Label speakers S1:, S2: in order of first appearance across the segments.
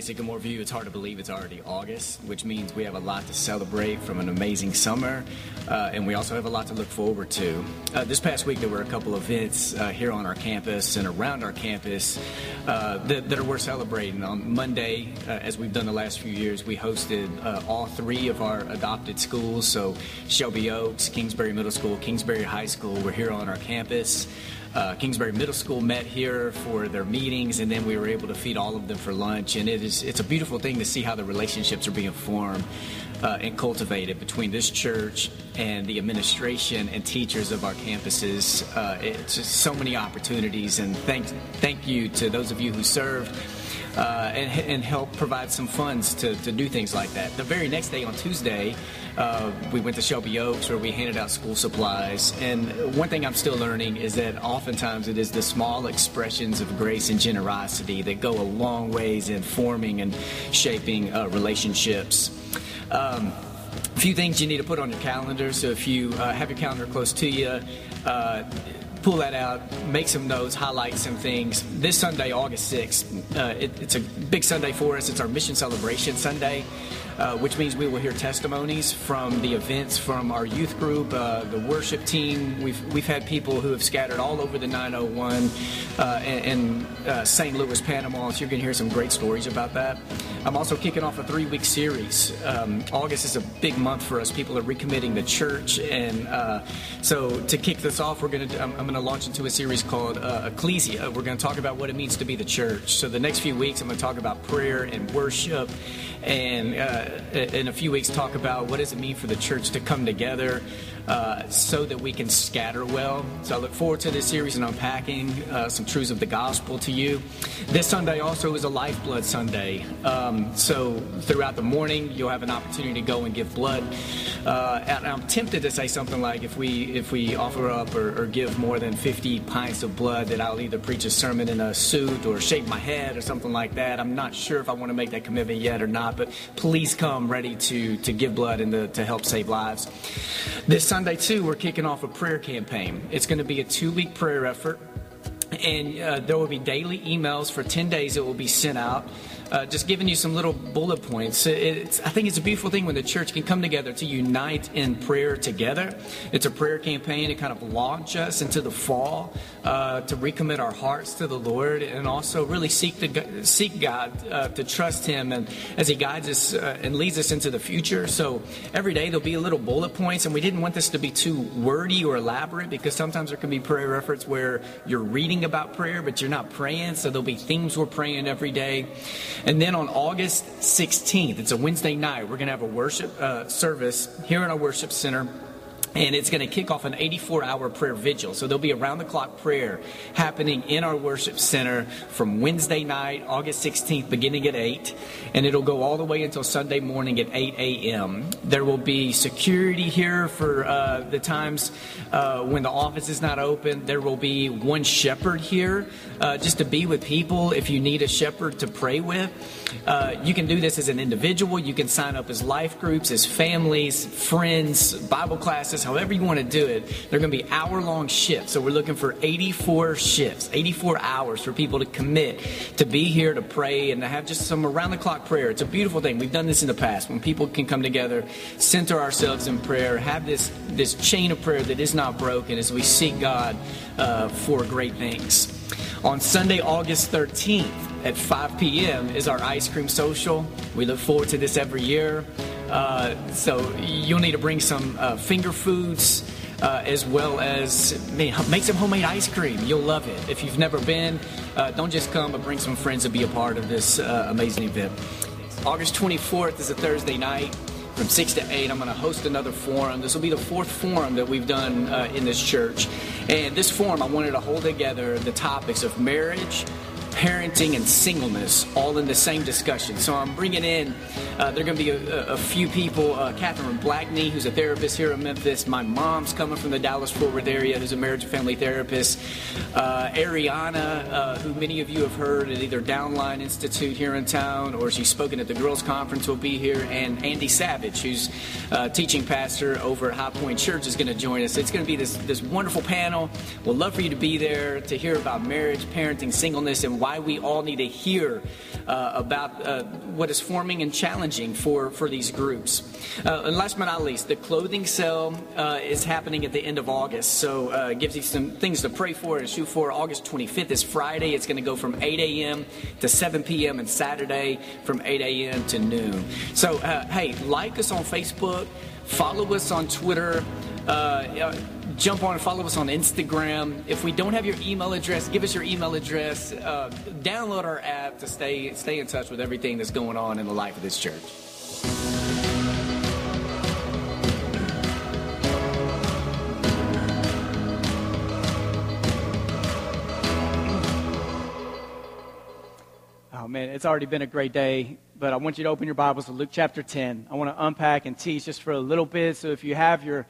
S1: Hey, Sycamore View, it's hard to believe it's already August, which means we have a lot to celebrate from an amazing summer, uh, and we also have a lot to look forward to. Uh, this past week, there were a couple events uh, here on our campus and around our campus uh, that, that, are worth celebrating. On Monday, uh, as we've done the last few years, we hosted uh, all three of our adopted schools, so Shelby Oaks, Kingsbury Middle School, Kingsbury High School, were here on our campus. Uh, Kingsbury Middle School met here for their meetings, and then we were able to feed all of them for lunch. And it is it's a beautiful thing to see how the relationships are being formed uh, and cultivated between this church and the administration and teachers of our campuses. Uh, it's just so many opportunities, and thank thank you to those of you who served. Uh, and, and, help provide some funds to, to do things like that. The very next day on Tuesday, uh, we went to Shelby Oaks where we handed out school supplies. And one thing I'm still learning is that oftentimes it is the small expressions of grace and generosity that go a long ways in forming and shaping uh, relationships. Um, a few things you need to put on your calendar. So if you uh, have your calendar close to you, uh, pull that out, make some notes, highlight some things. This Sunday, August 6th, uh, it, it's a big Sunday for us. It's our Mission Celebration Sunday. Uh, which means we will hear testimonies from the events from our youth group, uh, the worship team. We've we've had people who have scattered all over the 901 uh, and, and uh, St. Louis, Panama. So you're going to hear some great stories about that. I'm also kicking off a three-week series. Um, August is a big month for us. People are recommitting the church, and uh, so to kick this off, we're going to I'm, I'm going to launch into a series called Ecclesia. We're going to talk about what it means to be the church. So the next few weeks, I'm going to talk about prayer and worship and uh, in a few weeks talk about what does it mean for the church to come together uh, so that we can scatter well. So I look forward to this series and unpacking uh, some truths of the gospel to you. This Sunday also is a Lifeblood Sunday. Um, so throughout the morning, you'll have an opportunity to go and give blood. Uh, and I'm tempted to say something like, if we if we offer up or, or give more than 50 pints of blood, that I'll either preach a sermon in a suit or shave my head or something like that. I'm not sure if I want to make that commitment yet or not, but please come ready to to give blood and to, to help save lives. This Sunday, too, we're kicking off a prayer campaign. It's going to be a two week prayer effort, and uh, there will be daily emails for 10 days that will be sent out uh, just giving you some little bullet points. It's, I think it's a beautiful thing when the church can come together to unite in prayer together. It's a prayer campaign to kind of launch us into the fall, uh, to recommit our hearts to the Lord, and also really seek to seek God uh, to trust Him, and as He guides us uh, and leads us into the future. So every day there'll be a little bullet points, and we didn't want this to be too wordy or elaborate because sometimes there can be prayer efforts where you're reading about prayer but you're not praying. So there'll be themes we're praying every day. And then on August 16th, it's a Wednesday night, we're going to have a worship uh, service here in our worship center and it's going to kick off an 84 hour prayer vigil. So there'll be around the clock prayer happening in our worship center from Wednesday night, August 16th, beginning at 8. And it'll go all the way until Sunday morning at 8 a.m. There will be security here for uh, the times uh, when the office is not open. There will be one shepherd here uh, just to be with people if you need a shepherd to pray with. Uh, you can do this as an individual. You can sign up as life groups, as families, friends, Bible classes however you want to do it. They're going to be hour long shifts. So we're looking for 84 shifts, 84 hours for people to commit to be here to pray and to have just some around the clock prayer. It's a beautiful thing. We've done this in the past when people can come together, center ourselves in prayer, have this, this chain of prayer that is not broken as we seek God uh, for great things. On Sunday, August 13th, at 5 p.m. is our ice cream social. We look forward to this every year. Uh, so you'll need to bring some uh, finger foods. Uh, as well as man, make some homemade ice cream. You'll love it. If you've never been, uh, don't just come, but bring some friends to be a part of this uh, amazing event. August 24th is a Thursday night from 6 to 8 i'm going to host another forum this will be the fourth forum that we've done uh, in this church and this forum i wanted to hold together the topics of marriage parenting and singleness all in the same discussion. So I'm bringing in, uh, there are going to be a, a, few people. Uh, Catherine Blackney, who's a therapist here in Memphis. My mom's coming from the Dallas Fort Worth area, who's a marriage and family therapist. Uh, Ariana, uh, who many of you have heard at either Downline Institute here in town or she's spoken at the Girls Conference, will be here. And Andy Savage, who's uh, teaching pastor over at High Point Church, is going to join us. It's going to be this, this wonderful panel. We'd love for you to be there to hear about marriage, parenting, singleness, and
S2: why we all need to hear uh, about uh, what is forming and challenging for, for these groups. Uh, and last but not least, the clothing sale uh, is happening at the end of August. So uh, it gives you some things to pray for and shoot for. August 25th is Friday. It's going to go from 8 a.m. to 7 p.m. and Saturday from 8 a.m. to noon. So, uh, hey, like us on Facebook, follow us on Twitter jump on and follow us on Instagram. If we don't have your email address, give us your email address. Uh, download our app to stay stay in touch with everything that's going on in the life of this church.
S1: Oh man, it's already been a great day, but I want you to open your Bibles to Luke chapter 10. I want to unpack and teach just for a little bit. So if you have your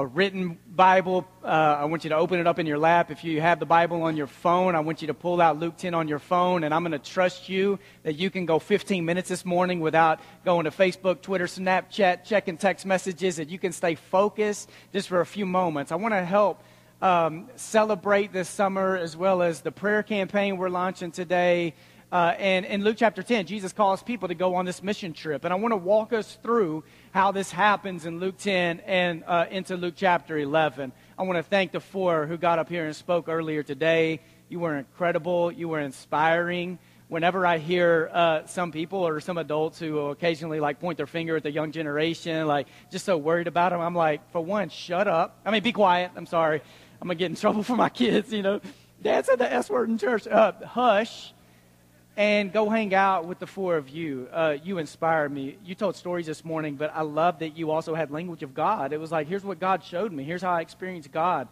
S1: a written Bible, uh, I want you to open it up in your lap. If you have the Bible on your phone, I want you to pull out Luke 10 on your phone, and I'm going to trust you that you can go 15 minutes this morning without going to Facebook, Twitter, Snapchat, checking text messages, that you can stay focused just for a few moments. I want to help um, celebrate this summer as well as the prayer campaign we're launching today. Uh, and in Luke chapter 10, Jesus calls people to go on this mission trip. And I want to walk us through how this happens in Luke 10 and uh, into Luke chapter 11. I want to thank the four who got up here and spoke earlier today. You were incredible. You were inspiring. Whenever I hear uh, some people or some adults who occasionally like point their finger at the young generation, like just so worried about them, I'm like, for one, shut up. I mean, be quiet. I'm sorry. I'm gonna get in trouble for my kids. You know, Dad said the S word in church. Uh, hush and go hang out with the four of you. Uh, you inspired me. You told stories this morning, but I love that you also had language of God. It was like, here's what God showed me. Here's how I experienced God.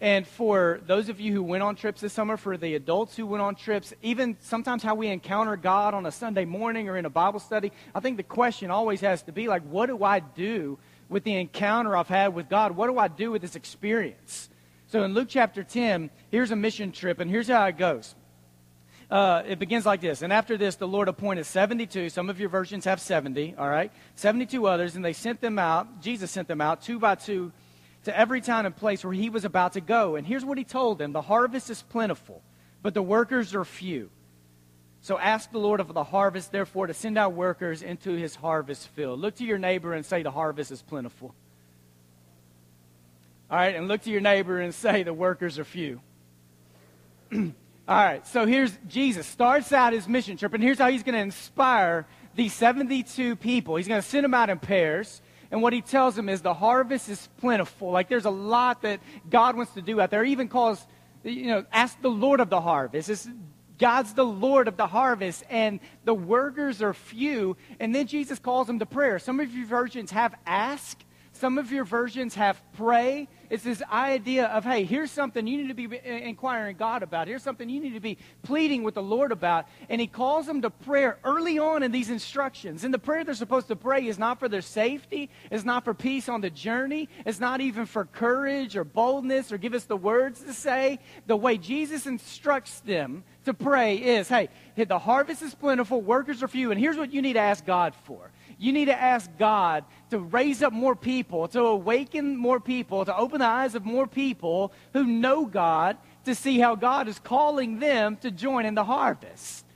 S1: And for those of you who went on trips this summer, for the adults who went on trips, even sometimes how we encounter God on a Sunday morning or in a Bible study, I think the question always has to be like, what do I do with the encounter I've had with God? What do I do with this experience? So in Luke chapter 10, here's a mission trip, and here's how it goes uh, it begins like this. And after this, the Lord appointed 72. Some of your versions have 70, all right? 72 others, and they sent them out. Jesus sent them out two by two to every town and place where he was about to go. And here's what he told them The harvest is plentiful, but the workers are few. So ask the Lord of the harvest, therefore, to send out workers into his harvest field. Look to your neighbor and say, The harvest is plentiful. All right, and look to your neighbor and say, The workers are few. All right, so here's Jesus starts out his mission trip, and here's how he's going to inspire these 72 people. He's going to send them out in pairs. And what he tells them is the harvest is plentiful. Like there's a lot that God wants to do out there. He even calls, you know, ask the Lord of the harvest. It's, God's the Lord of the harvest, and the workers are few. And then Jesus calls them to prayer. Some of your versions have ask, some of your versions have pray. It's this idea of, hey, here's something you need to be inquiring God about. Here's something you need to be pleading with the Lord about. And he calls them to prayer early on in these instructions. And the prayer they're supposed to pray is not for their safety, it's not for peace on the journey, it's not even for courage or boldness or give us the words to say. The way Jesus instructs them to pray is, hey, the harvest is plentiful, workers are few, and here's what you need to ask God for. You need to ask God to raise up more people, to awaken more people, to open the eyes of more people who know God to see how God is calling them to join in the harvest.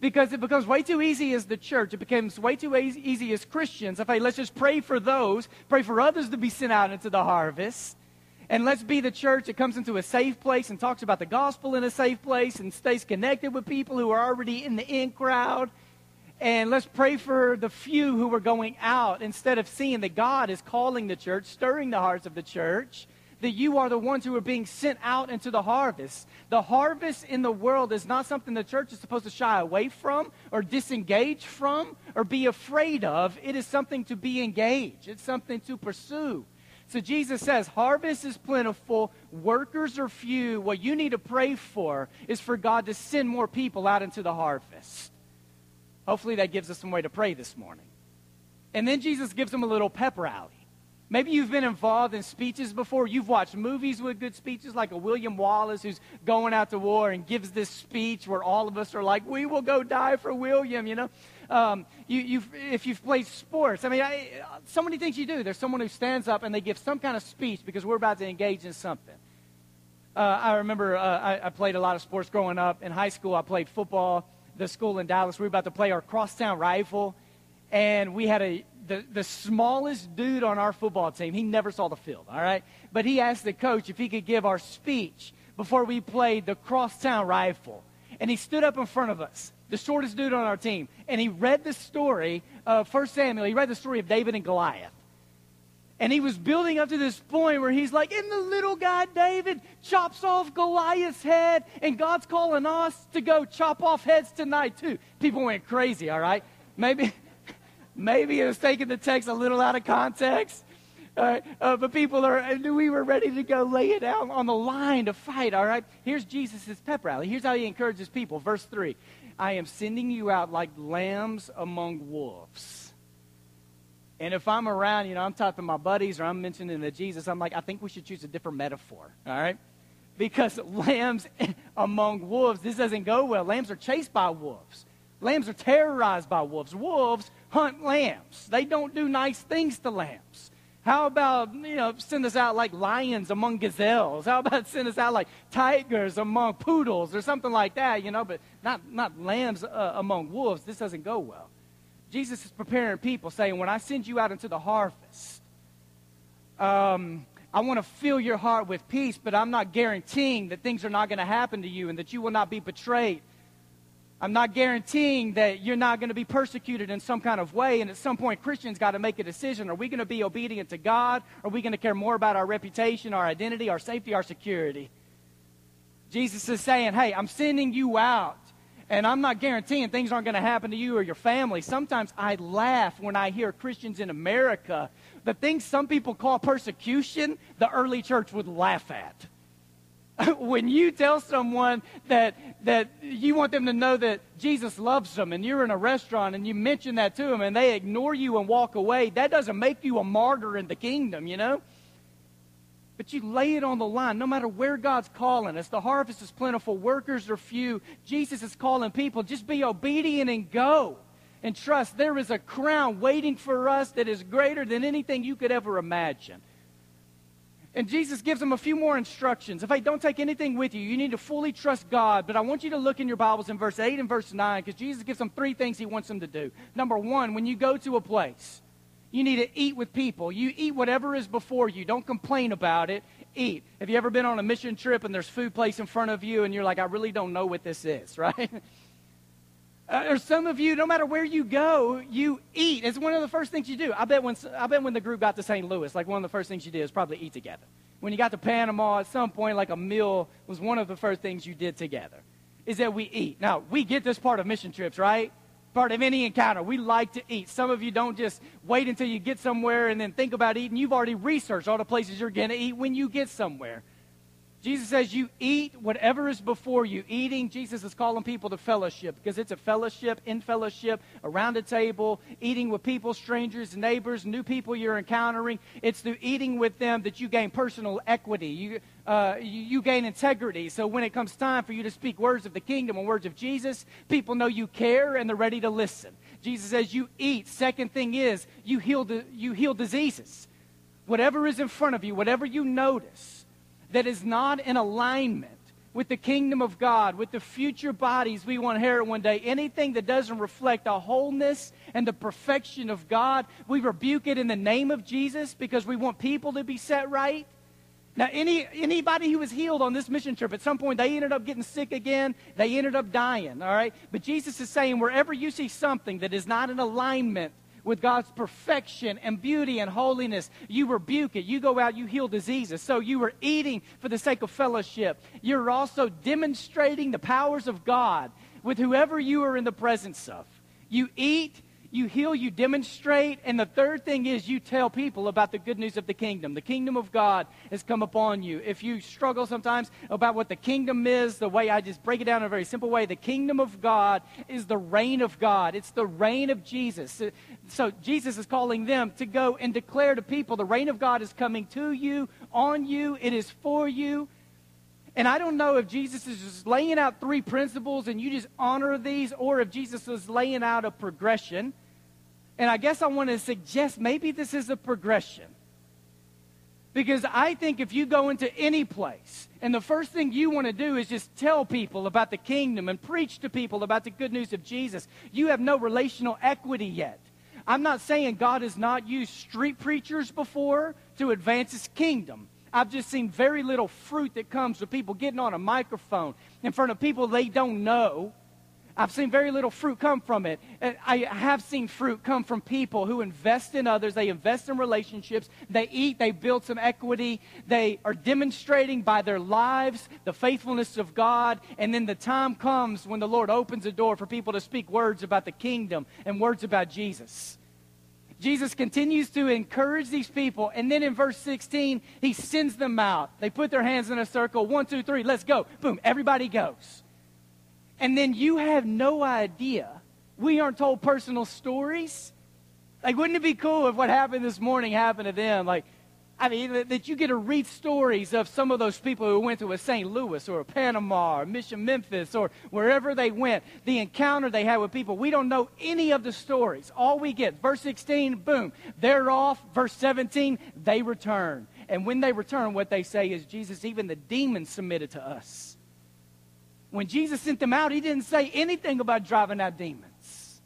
S1: Because it becomes way too easy as the church. It becomes way too easy as Christians. If, let's just pray for those, pray for others to be sent out into the harvest. And let's be the church that comes into a safe place and talks about the gospel in a safe place and stays connected with people who are already in the in crowd and let's pray for the few who are going out instead of seeing that God is calling the church, stirring the hearts of the church, that you are the ones who are being sent out into the harvest. The harvest in the world is not something the church is supposed to shy away from or disengage from or be afraid of. It is something to be engaged, it's something to pursue. So Jesus says, Harvest is plentiful, workers are few. What you need to pray for is for God to send more people out into the harvest. Hopefully, that gives us some way to pray this morning. And then Jesus gives them a little pep rally. Maybe you've been involved in speeches before. You've watched movies with good speeches, like a William Wallace who's going out to war and gives this speech where all of us are like, "We will go die for William." You know, um, you, you've, if you've played sports, I mean, I, so many things you do. There's someone who stands up and they give some kind of speech because we're about to engage in something. Uh, I remember uh, I, I played a lot of sports growing up. In high school, I played football. The school in Dallas, we were about to play our crosstown rifle, and we had a the, the smallest dude on our football team. He never saw the field, all right? But he asked the coach if he could give our speech before we played the crosstown rifle. And he stood up in front of us, the shortest dude on our team, and he read the story of 1 Samuel. He read the story of David and Goliath. And he was building up to this point where he's like, and the little guy David chops off Goliath's head, and God's calling us to go chop off heads tonight too. People went crazy, all right? Maybe, maybe it was taking the text a little out of context. All right, uh, but people are, we were ready to go lay it out on the line to fight, all right? Here's Jesus' pep rally. Here's how he encourages people. Verse 3 I am sending you out like lambs among wolves. And if I'm around, you know, I'm talking to my buddies or I'm mentioning the Jesus, I'm like, I think we should choose a different metaphor, all right? Because lambs among wolves, this doesn't go well. Lambs are chased by wolves. Lambs are terrorized by wolves. Wolves hunt lambs. They don't do nice things to lambs. How about, you know, send us out like lions among gazelles? How about send us out like tigers among poodles or something like that, you know, but not, not lambs uh, among wolves. This doesn't go well. Jesus is preparing people, saying, When I send you out into the harvest, um, I want to fill your heart with peace, but I'm not guaranteeing that things are not going to happen to you and that you will not be betrayed. I'm not guaranteeing that you're not going to be persecuted in some kind of way. And at some point, Christians got to make a decision. Are we going to be obedient to God? Are we going to care more about our reputation, our identity, our safety, our security? Jesus is saying, Hey, I'm sending you out and I'm not guaranteeing things aren't going to happen to you or your family. Sometimes I laugh when I hear Christians in America. The things some people call persecution, the early church would laugh at. when you tell someone that, that you want them to know that Jesus loves them and you're in a restaurant and you mention that to them and they ignore you and walk away, that doesn't make you a martyr in the kingdom, you know? But you lay it on the line, no matter where God's calling us. The harvest is plentiful, workers are few. Jesus is calling people. Just be obedient and go. And trust there is a crown waiting for us that is greater than anything you could ever imagine. And Jesus gives them a few more instructions. If I don't take anything with you, you need to fully trust God. But I want you to look in your Bibles in verse 8 and verse 9 because Jesus gives them three things he wants them to do. Number one, when you go to a place, you need to eat with people. You eat whatever is before you. Don't complain about it. Eat. Have you ever been on a mission trip and there's food placed in front of you and you're like, I really don't know what this is, right? Uh, or some of you, no matter where you go, you eat. It's one of the first things you do. I bet when I bet when the group got to St. Louis, like one of the first things you did was probably eat together. When you got to Panama, at some point, like a meal was one of the first things you did together. Is that we eat. Now we get this part of mission trips, right? Part of any encounter. We like to eat. Some of you don't just wait until you get somewhere and then think about eating. You've already researched all the places you're going to eat when you get somewhere. Jesus says you eat whatever is before you. Eating, Jesus is calling people to fellowship because it's a fellowship, in fellowship, around a table, eating with people, strangers, neighbors, new people you're encountering. It's through eating with them that you gain personal equity. You, uh, you, you gain integrity. So when it comes time for you to speak words of the kingdom and words of Jesus, people know you care and they're ready to listen. Jesus says you eat. Second thing is you heal, you heal diseases. Whatever is in front of you, whatever you notice that is not in alignment with the kingdom of God, with the future bodies we want to inherit one day, anything that doesn't reflect the wholeness and the perfection of God, we rebuke it in the name of Jesus because we want people to be set right. Now, any, anybody who was healed on this mission trip, at some point, they ended up getting sick again. They ended up dying, all right? But Jesus is saying, wherever you see something that is not in alignment with God's perfection and beauty and holiness. You rebuke it. You go out, you heal diseases. So you are eating for the sake of fellowship. You're also demonstrating the powers of God with whoever you are in the presence of. You eat you heal, you demonstrate, and the third thing is you tell people about the good news of the kingdom. The kingdom of God has come upon you. If you struggle sometimes about what the kingdom is, the way I just break it down in a very simple way, the kingdom of God is the reign of God. It's the reign of Jesus. So Jesus is calling them to go and declare to people the reign of God is coming to you, on you, it is for you. And I don't know if Jesus is just laying out three principles and you just honor these, or if Jesus is laying out a progression. And I guess I want to suggest maybe this is a progression. Because I think if you go into any place and the first thing you want to do is just tell people about the kingdom and preach to people about the good news of Jesus, you have no relational equity yet. I'm not saying God has not used street preachers before to advance his kingdom. I've just seen very little fruit that comes with people getting on a microphone in front of people they don't know I've seen very little fruit come from it. Uh, I have seen fruit come from people who invest in others. They invest in relationships. They eat. They build some equity. They are demonstrating by their lives the faithfulness of God. And then the time comes when the Lord opens a door for people to speak words about the kingdom and words about Jesus. Jesus continues to encourage these people. And then in verse 16, he sends them out. They put their hands in a circle. One, two, three, let's go. Boom, everybody goes and then you have no idea. We aren't told personal stories. Like, wouldn't it be cool if what happened this morning happened to them? Like, I mean, that you get to read stories of some of those people who went to a St. Louis or a Panama or Mission Memphis or wherever they went, the encounter they had with people. We don't know any of the stories. All we get, verse 16, boom, they're off. Verse 17, they return. And when they return, what they say is, Jesus, even the demons submitted to us when Jesus sent them out, he didn't say anything about driving out demons.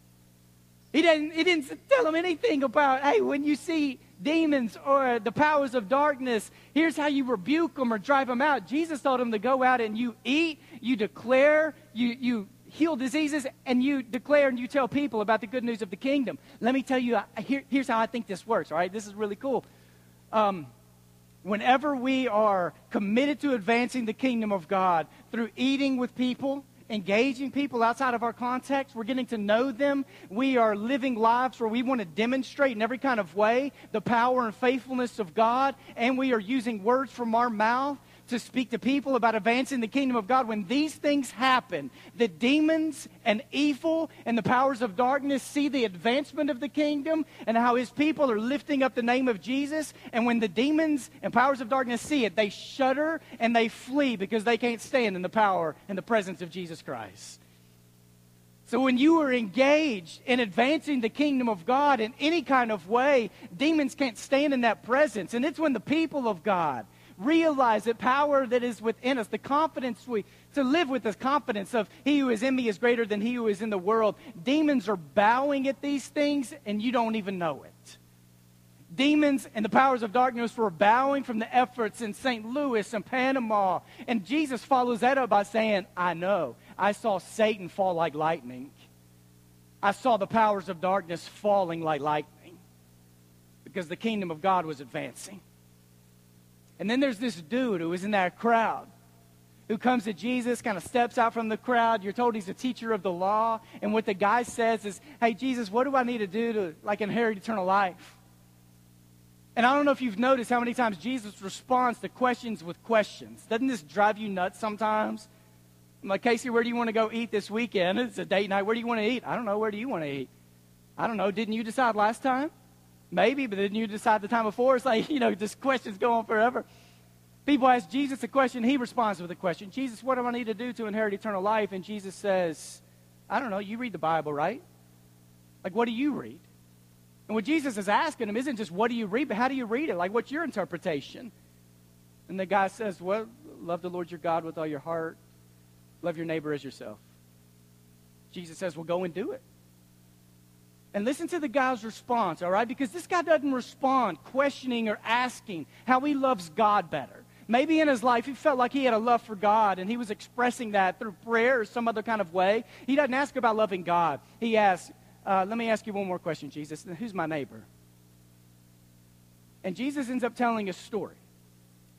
S1: He didn't, he didn't tell them anything about, hey, when you see demons or the powers of darkness, here's how you rebuke them or drive them out. Jesus told them to go out and you eat, you declare, you, you heal diseases, and you declare and you tell people about the good news of the kingdom. Let me tell you, here, here's how I think this works, all right? This is really cool. Um, whenever we are committed to advancing the kingdom of God through eating with people, engaging people outside of our context, we're getting to know them, we are living lives where we want to demonstrate in every kind of way the power and faithfulness of God, and we are using words from our mouth to speak to people about advancing the kingdom of God, when these things happen, the demons and evil and the powers of darkness see the advancement of the kingdom and how his people are lifting up the name of Jesus. And when the demons and powers of darkness see it, they shudder and they flee because they can't stand in the power and the presence of Jesus Christ. So when you are engaged in advancing the kingdom of God in any kind of way, demons can't stand in that presence. And it's when the people of God realize that power that is within us, the confidence we, to live with the confidence of he who is in me is greater than he who is in the world. Demons are bowing at these things and you don't even know it. Demons and the powers of darkness were bowing from the efforts in St. Louis and Panama. And Jesus follows that up by saying, I know. I saw Satan fall like lightning. I saw the powers of darkness falling like lightning because the kingdom of God was advancing. And then there's this dude who was in that crowd who comes to Jesus, kind of steps out from the crowd. You're told he's a teacher of the law. And what the guy says is, Hey, Jesus, what do I need to do to like inherit eternal life? And I don't know if you've noticed how many times Jesus responds to questions with questions. Doesn't this drive you nuts sometimes? I'm like, Casey, where do you want to go eat this weekend? It's a date night. Where do you want to eat? I don't know. Where do you want to eat? I don't know. Didn't you decide last time? Maybe, but then you decide the time before. It's like, you know, this question's going forever. People ask Jesus a question, he responds with a question Jesus, what do I need to do to inherit eternal life? And Jesus says, I don't know, you read the Bible, right? Like, what do you read? And what Jesus is asking him isn't just what do you read, but how do you read it? Like, what's your interpretation? And the guy says, Well, love the Lord your God with all your heart, love your neighbor as yourself. Jesus says, Well, go and do it. And listen to the guy's response, all right? Because this guy doesn't respond questioning or asking how he loves God better. Maybe in his life he felt like he had a love for God and he was expressing that through prayer or some other kind of way. He doesn't ask about loving God. He asks, uh, Let me ask you one more question, Jesus. Who's my neighbor? And Jesus ends up telling a story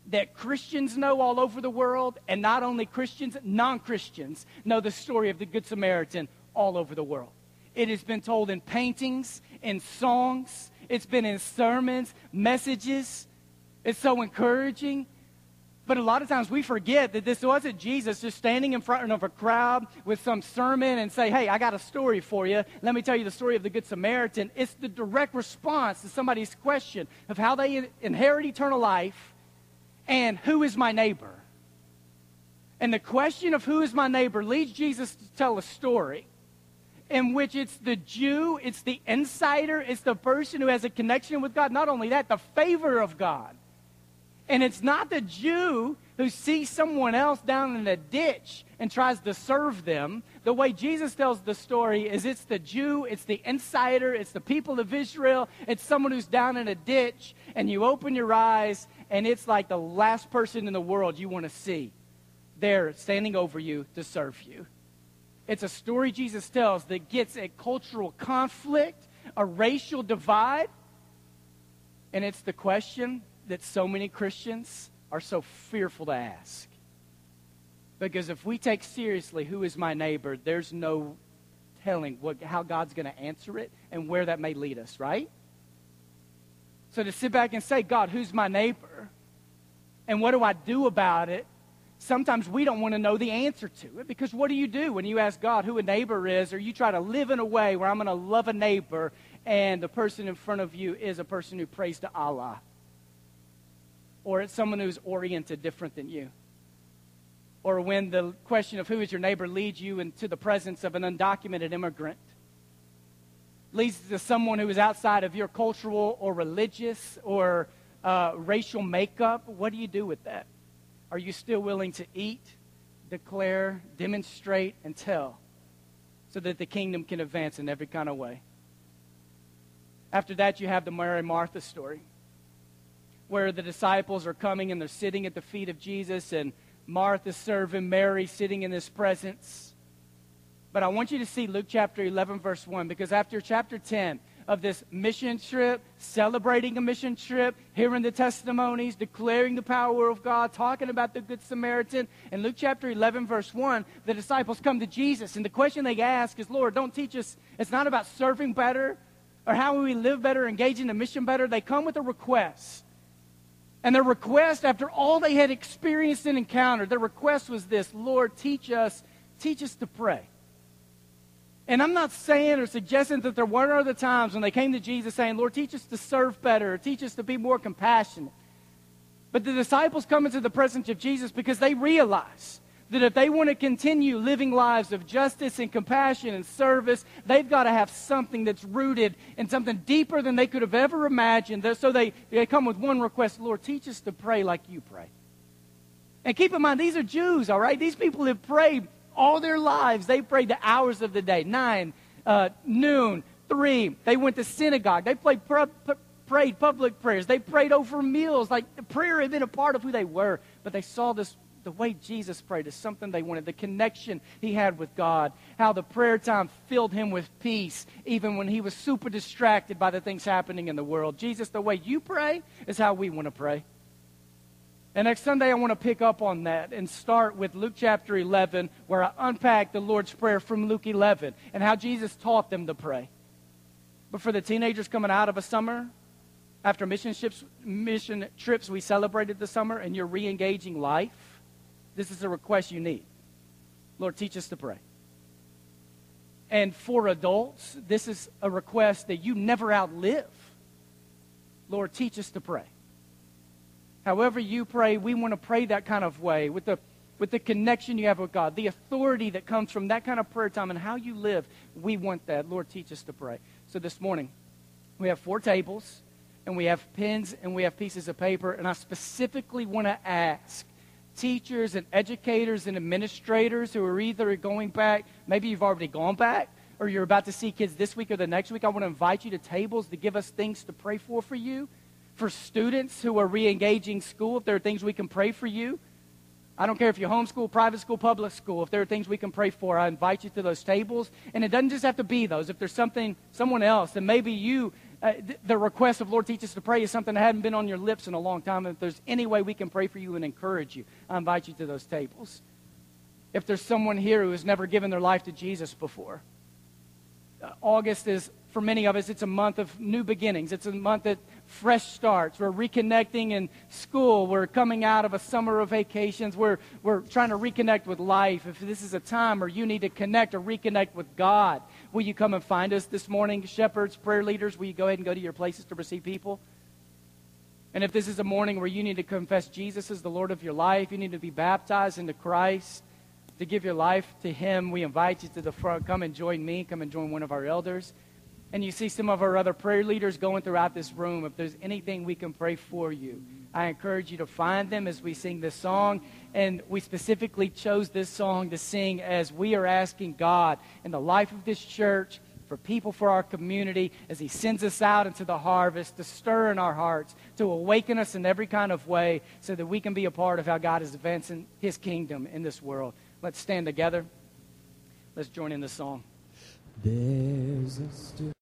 S1: that Christians know all over the world, and not only Christians, non Christians know the story of the Good Samaritan all over the world. It has been told in paintings, in songs, it's been in sermons, messages. It's so encouraging. But a lot of times we forget that this wasn't Jesus just standing in front of a crowd with some sermon and say, Hey, I got a story for you. Let me tell you the story of the Good Samaritan. It's the direct response to somebody's question of how they inherit eternal life and who is my neighbor. And the question of who is my neighbor leads Jesus to tell a story in which it's the Jew, it's the insider, it's the person who has a connection with God. Not only that, the favor of God And it's not the Jew who sees someone else down in a ditch and tries to serve them. The way Jesus tells the story is it's the Jew, it's the insider, it's the people of Israel, it's someone who's down in a ditch, and you open your eyes, and it's like the last person in the world you want to see there standing over you to serve you. It's a story Jesus tells that gets at cultural conflict, a racial divide, and it's the question that so many Christians are so fearful to ask. Because if we take seriously who is my neighbor, there's no telling what, how God's going to answer it and where that may lead us, right? So to sit back and say, God, who's my neighbor? And what do I do about it? Sometimes we don't want to know the answer to it because what do you do when you ask God who a neighbor is or you try to live in a way where I'm going to love a neighbor and the person in front of you is a person who prays to Allah? or it's someone who's oriented different than you. Or when the question of who is your neighbor leads you into the presence of an undocumented immigrant, leads to someone who is outside of your cultural or religious or uh, racial makeup, what do you do with that? Are you still willing to eat, declare, demonstrate, and tell so that the kingdom can advance in every kind of way? After that, you have the Mary Martha story where the disciples are coming and they're sitting at the feet of Jesus, and Martha serving Mary sitting in his presence. But I want you to see Luke chapter 11, verse 1, because after chapter 10 of this mission trip, celebrating a mission trip, hearing the testimonies, declaring the power of God, talking about the Good Samaritan, in Luke chapter 11, verse 1, the disciples come to Jesus, and the question they ask is, Lord, don't teach us, it's not about serving better or how we live better, engaging the mission better. They come with a request. And their request, after all they had experienced and encountered, their request was this Lord, teach us, teach us to pray. And I'm not saying or suggesting that there weren't other times when they came to Jesus saying, Lord, teach us to serve better, teach us to be more compassionate. But the disciples come into the presence of Jesus because they realize that if they want to continue living lives of justice and compassion and service, they've got to have something that's rooted in something deeper than they could have ever imagined. So they, they come with one request Lord, teach us to pray like you pray. And keep in mind, these are Jews, all right? These people have prayed all their lives. They prayed the hours of the day nine, uh, noon, three. They went to synagogue. They played, prayed public prayers. They prayed over meals. Like prayer had been a part of who they were. But they saw this the way Jesus prayed is something they wanted. The connection he had with God, how the prayer time filled him with peace, even when he was super distracted by the things happening in the world. Jesus, the way you pray is how we want to pray. And next Sunday, I want to pick up on that and start with Luke chapter 11, where I unpack the Lord's Prayer from Luke 11 and how Jesus taught them to pray. But for the teenagers coming out of a summer, after mission trips, mission trips we celebrated this summer, and you're re engaging life, this is a request you need. Lord, teach us to pray. And for adults, this is a request that you never outlive. Lord, teach us to pray. However you pray, we want to pray that kind of way with the, with the connection you have with God, the authority that comes from that kind of prayer time and how you live. We want that. Lord, teach us to pray. So this morning, we have four tables, and we have pens, and we have pieces of paper, and I specifically want to ask teachers and educators and administrators who are either going back, maybe you've already gone back, or you're about to see kids this week or the next week. I want to invite you to tables to give us things to pray for for you. For students who are re engaging school, if there are things we can pray for you. I don't care if you're homeschool, private school, public school. If there are things we can pray for, I invite you to those tables. And it doesn't just have to be those. If there's something, someone else, then maybe you uh, the request of Lord, teach us to pray is something that hadn't been on your lips in a long time. And If there's any way we can pray for you and encourage you, I invite you to those tables. If there's someone here who has never given their life to Jesus before, uh, August is, for many of us, it's a month of new beginnings. It's a month that fresh starts. We're reconnecting in school. We're coming out of a summer of vacations. We're, we're trying to reconnect with life. If this is a time where you need to connect or reconnect with God, will you come and find us this morning? Shepherds, prayer leaders, will you go ahead and go to your places to receive people? And if this is a morning where you need to confess Jesus as the Lord of your life, you need to be baptized into Christ, to give your life to Him, we invite you to the front. Come and join me. Come and join one of our elders and you see some of our other prayer leaders going throughout this room, if there's anything we can pray for you, I encourage you to find them as we sing this song. And we specifically chose this song to sing as we are asking God in the life of this church, for people for our community, as He sends us out into the harvest to stir in our hearts, to awaken us in every kind of way so that we can be a part of how God is advancing His kingdom in this world. Let's stand together. Let's join in the song.
S3: There's a